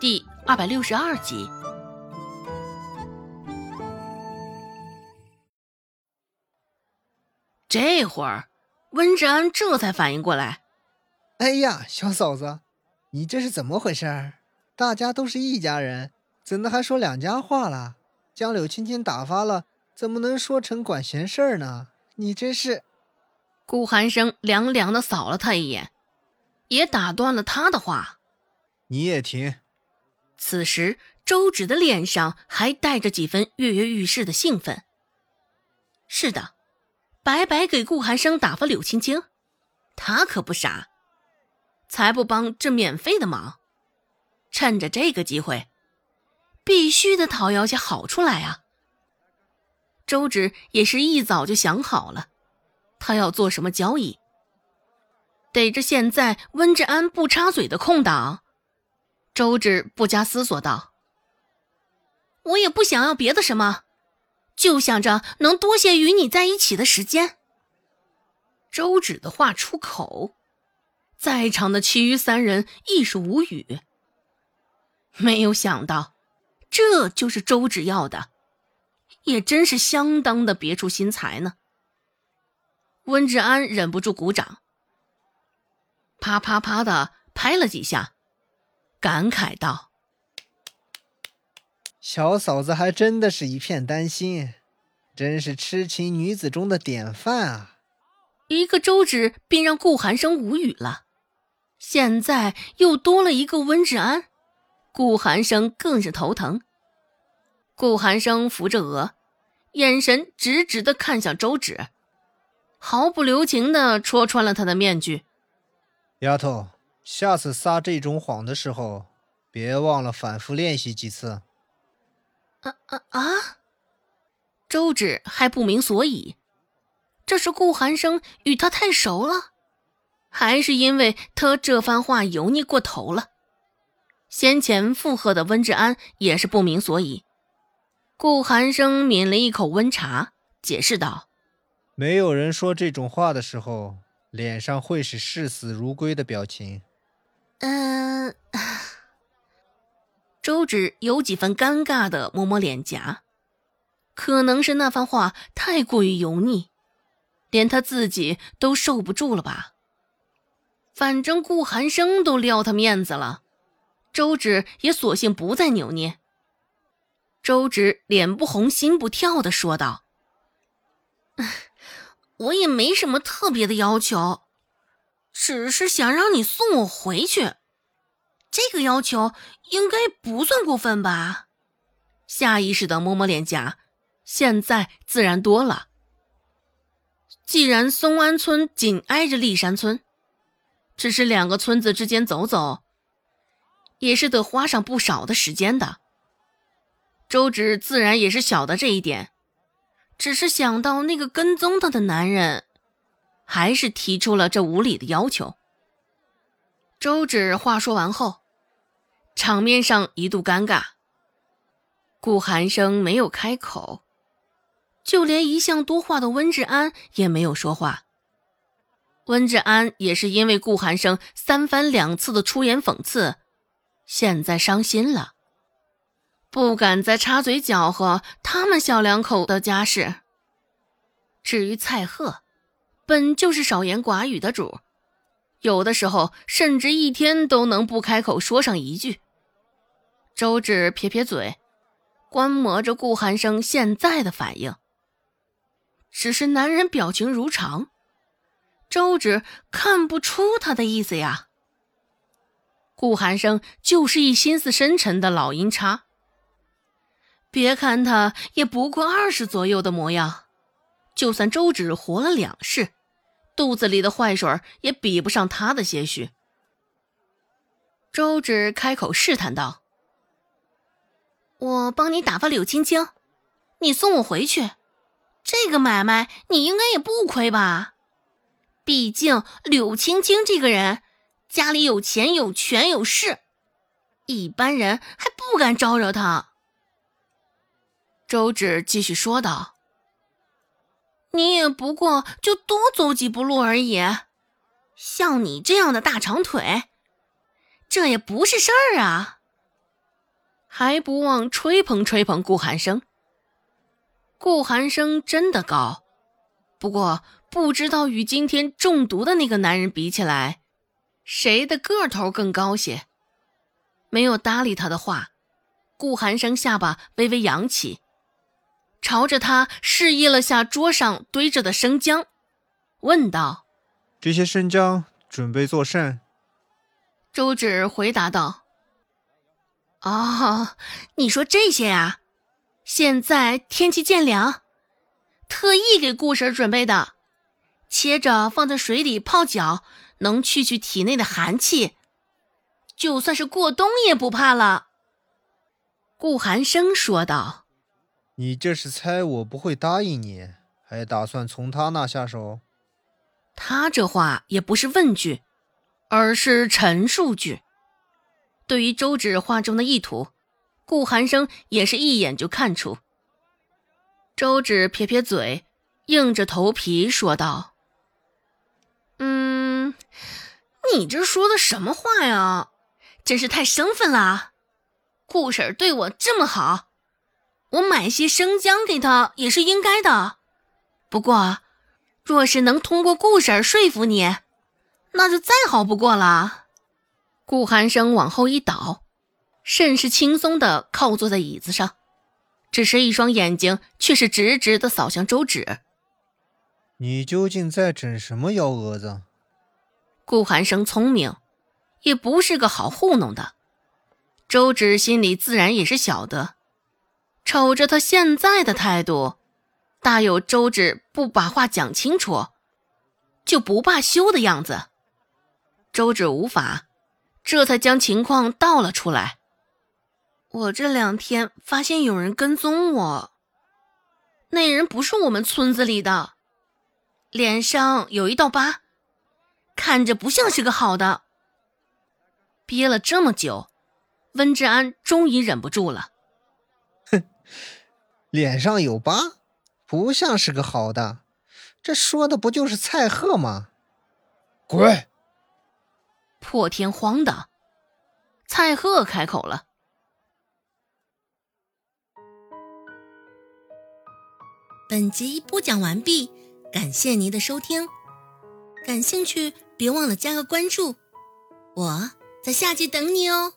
第二百六十二集。这会儿，温志安这才反应过来：“哎呀，小嫂子，你这是怎么回事？大家都是一家人，怎的还说两家话了？将柳青青打发了，怎么能说成管闲事儿呢？你真是……”顾寒生凉凉的扫了他一眼，也打断了他的话：“你也停。”此时，周芷的脸上还带着几分跃跃欲试的兴奋。是的。白白给顾寒生打发柳青青，他可不傻，才不帮这免费的忙。趁着这个机会，必须得讨要些好处来啊！周芷也是一早就想好了，他要做什么交易。逮着现在温志安不插嘴的空档，周芷不加思索道：“我也不想要别的什么。”就想着能多些与你在一起的时间。周芷的话出口，在场的其余三人亦是无语。没有想到，这就是周芷要的，也真是相当的别出心裁呢。温志安忍不住鼓掌，啪啪啪的拍了几下，感慨道。小嫂子还真的是一片丹心，真是痴情女子中的典范啊！一个周芷便让顾寒生无语了，现在又多了一个温志安，顾寒生更是头疼。顾寒生扶着额，眼神直直的看向周芷，毫不留情的戳穿了他的面具。丫头，下次撒这种谎的时候，别忘了反复练习几次。啊啊啊！周芷还不明所以，这是顾寒生与他太熟了，还是因为他这番话油腻过头了？先前附和的温志安也是不明所以。顾寒生抿了一口温茶，解释道：“没有人说这种话的时候，脸上会是视死如归的表情。”嗯。周芷有几分尴尬的摸摸脸颊，可能是那番话太过于油腻，连他自己都受不住了吧。反正顾寒生都撂他面子了，周芷也索性不再扭捏。周芷脸不红心不跳的说道：“ 我也没什么特别的要求，只是想让你送我回去。”这个要求应该不算过分吧？下意识的摸摸脸颊，现在自然多了。既然松安村紧挨着立山村，只是两个村子之间走走，也是得花上不少的时间的。周芷自然也是晓得这一点，只是想到那个跟踪他的男人，还是提出了这无理的要求。周芷话说完后。场面上一度尴尬，顾寒生没有开口，就连一向多话的温志安也没有说话。温志安也是因为顾寒生三番两次的出言讽刺，现在伤心了，不敢再插嘴搅和他们小两口的家事。至于蔡贺，本就是少言寡语的主，有的时候甚至一天都能不开口说上一句。周芷撇撇嘴，观摩着顾寒生现在的反应。只是男人表情如常，周芷看不出他的意思呀。顾寒生就是一心思深沉的老阴差。别看他也不过二十左右的模样，就算周芷活了两世，肚子里的坏水也比不上他的些许。周芷开口试探道。我帮你打发柳青青，你送我回去，这个买卖你应该也不亏吧？毕竟柳青青这个人家里有钱有权有势，一般人还不敢招惹他。周芷继续说道：“你也不过就多走几步路而已，像你这样的大长腿，这也不是事儿啊。”还不忘吹捧吹捧顾寒生。顾寒生真的高，不过不知道与今天中毒的那个男人比起来，谁的个头更高些。没有搭理他的话，顾寒生下巴微微扬起，朝着他示意了下桌上堆着的生姜，问道：“这些生姜准备做甚？”周芷回答道：“哦，你说这些呀？”现在天气渐凉，特意给顾婶准备的，切着放在水里泡脚，能去去体内的寒气，就算是过冬也不怕了。顾寒生说道：“你这是猜我不会答应你，还打算从他那下手？”他这话也不是问句，而是陈述句。对于周芷话中的意图。顾寒生也是一眼就看出。周芷撇撇嘴，硬着头皮说道：“嗯，你这说的什么话呀？真是太生分了。顾婶对我这么好，我买些生姜给他也是应该的。不过，若是能通过顾婶说服你，那就再好不过了。”顾寒生往后一倒。甚是轻松的靠坐在椅子上，只是一双眼睛却是直直的扫向周芷。你究竟在整什么幺蛾子？顾寒生聪明，也不是个好糊弄的。周芷心里自然也是晓得，瞅着他现在的态度，大有周芷不把话讲清楚就不罢休的样子。周芷无法，这才将情况道了出来。我这两天发现有人跟踪我，那人不是我们村子里的，脸上有一道疤，看着不像是个好的。憋了这么久，温志安终于忍不住了。哼，脸上有疤，不像是个好的，这说的不就是蔡贺吗？滚！破天荒的，蔡贺开口了。本集播讲完毕，感谢您的收听。感兴趣，别忘了加个关注，我在下集等你哦。